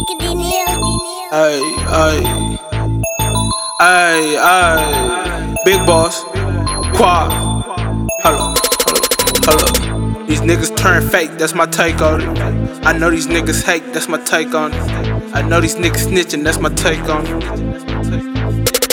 Hey, hey, hey, hey, big boss, Quan. Up, hold up. These niggas turn fake, that's my take on it. I know these niggas hate, that's my take on it. I know these niggas snitching, that's my take on it.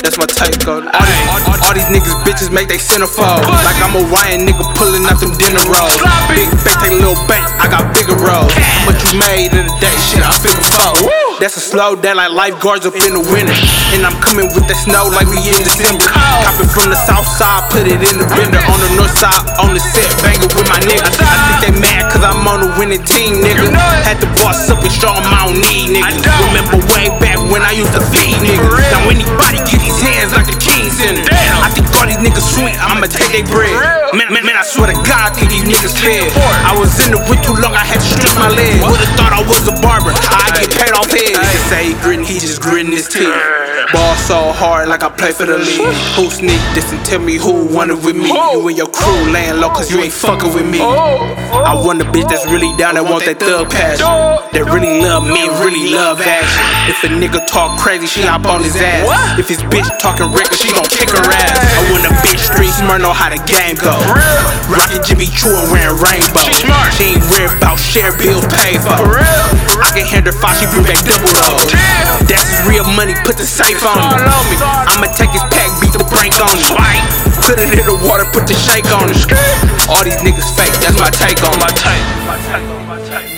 That's my type, it. All these, all, all these niggas bitches make they centerfold. Like I'm a Ryan nigga pulling out them dinner rolls. Big bank, take a little bank, I got bigger rolls. How much you made in a day? Shit, I figure four. That's a slow down like lifeguards up in the winter. And I'm coming with the snow like we in December. Copping from the south side, put it in the blender. On the north side, on the set, banging with my niggas. I think they mad cause I'm on the winning team, nigga. Had to boss up and show 'em I don't need niggas. Remember way back niggas sweet, I'ma take they bread. Man, man, man, I swear to God, think these niggas fed. I was in the wind too long, I had to strip my leg. Would've thought I was a barber, I get paid off head. He say he gritting, he just gritting his teeth. Ball so hard like I play for the league. Who sneak this and tell me who wanted with me? You and your crew laying low cause you ain't fucking with me. I want a bitch that's really down that want that thug passion. That really love me, really love action. If a nigga talk crazy, she hop on his ass. If his bitch talking record, she gon' kick her ass. I want bitch know how the game go. Rockin' Jimmy Choo and wearing rainbow. She ain't worried about share bills paid for. real I can hand her five, she bring back double those. That's his real money, put the safe on me. I'ma take his pack, beat the brake on it. Put it in the water, put the shake on it. All these niggas fake, that's my take on my take.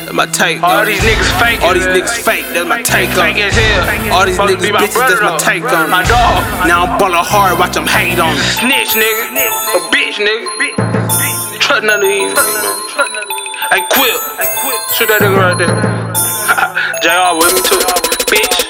That's my take. All these niggas fake. All these niggas fake, that's my take on fake it. as hell. All these niggas be bitches, that's my take on My dog. Now I'm ballin' hard, watch them hate on it. Snitch, nigga. A bitch, nigga. Trust none of these. Hey, quit. Shoot that nigga right there. JR with me too. Bitch.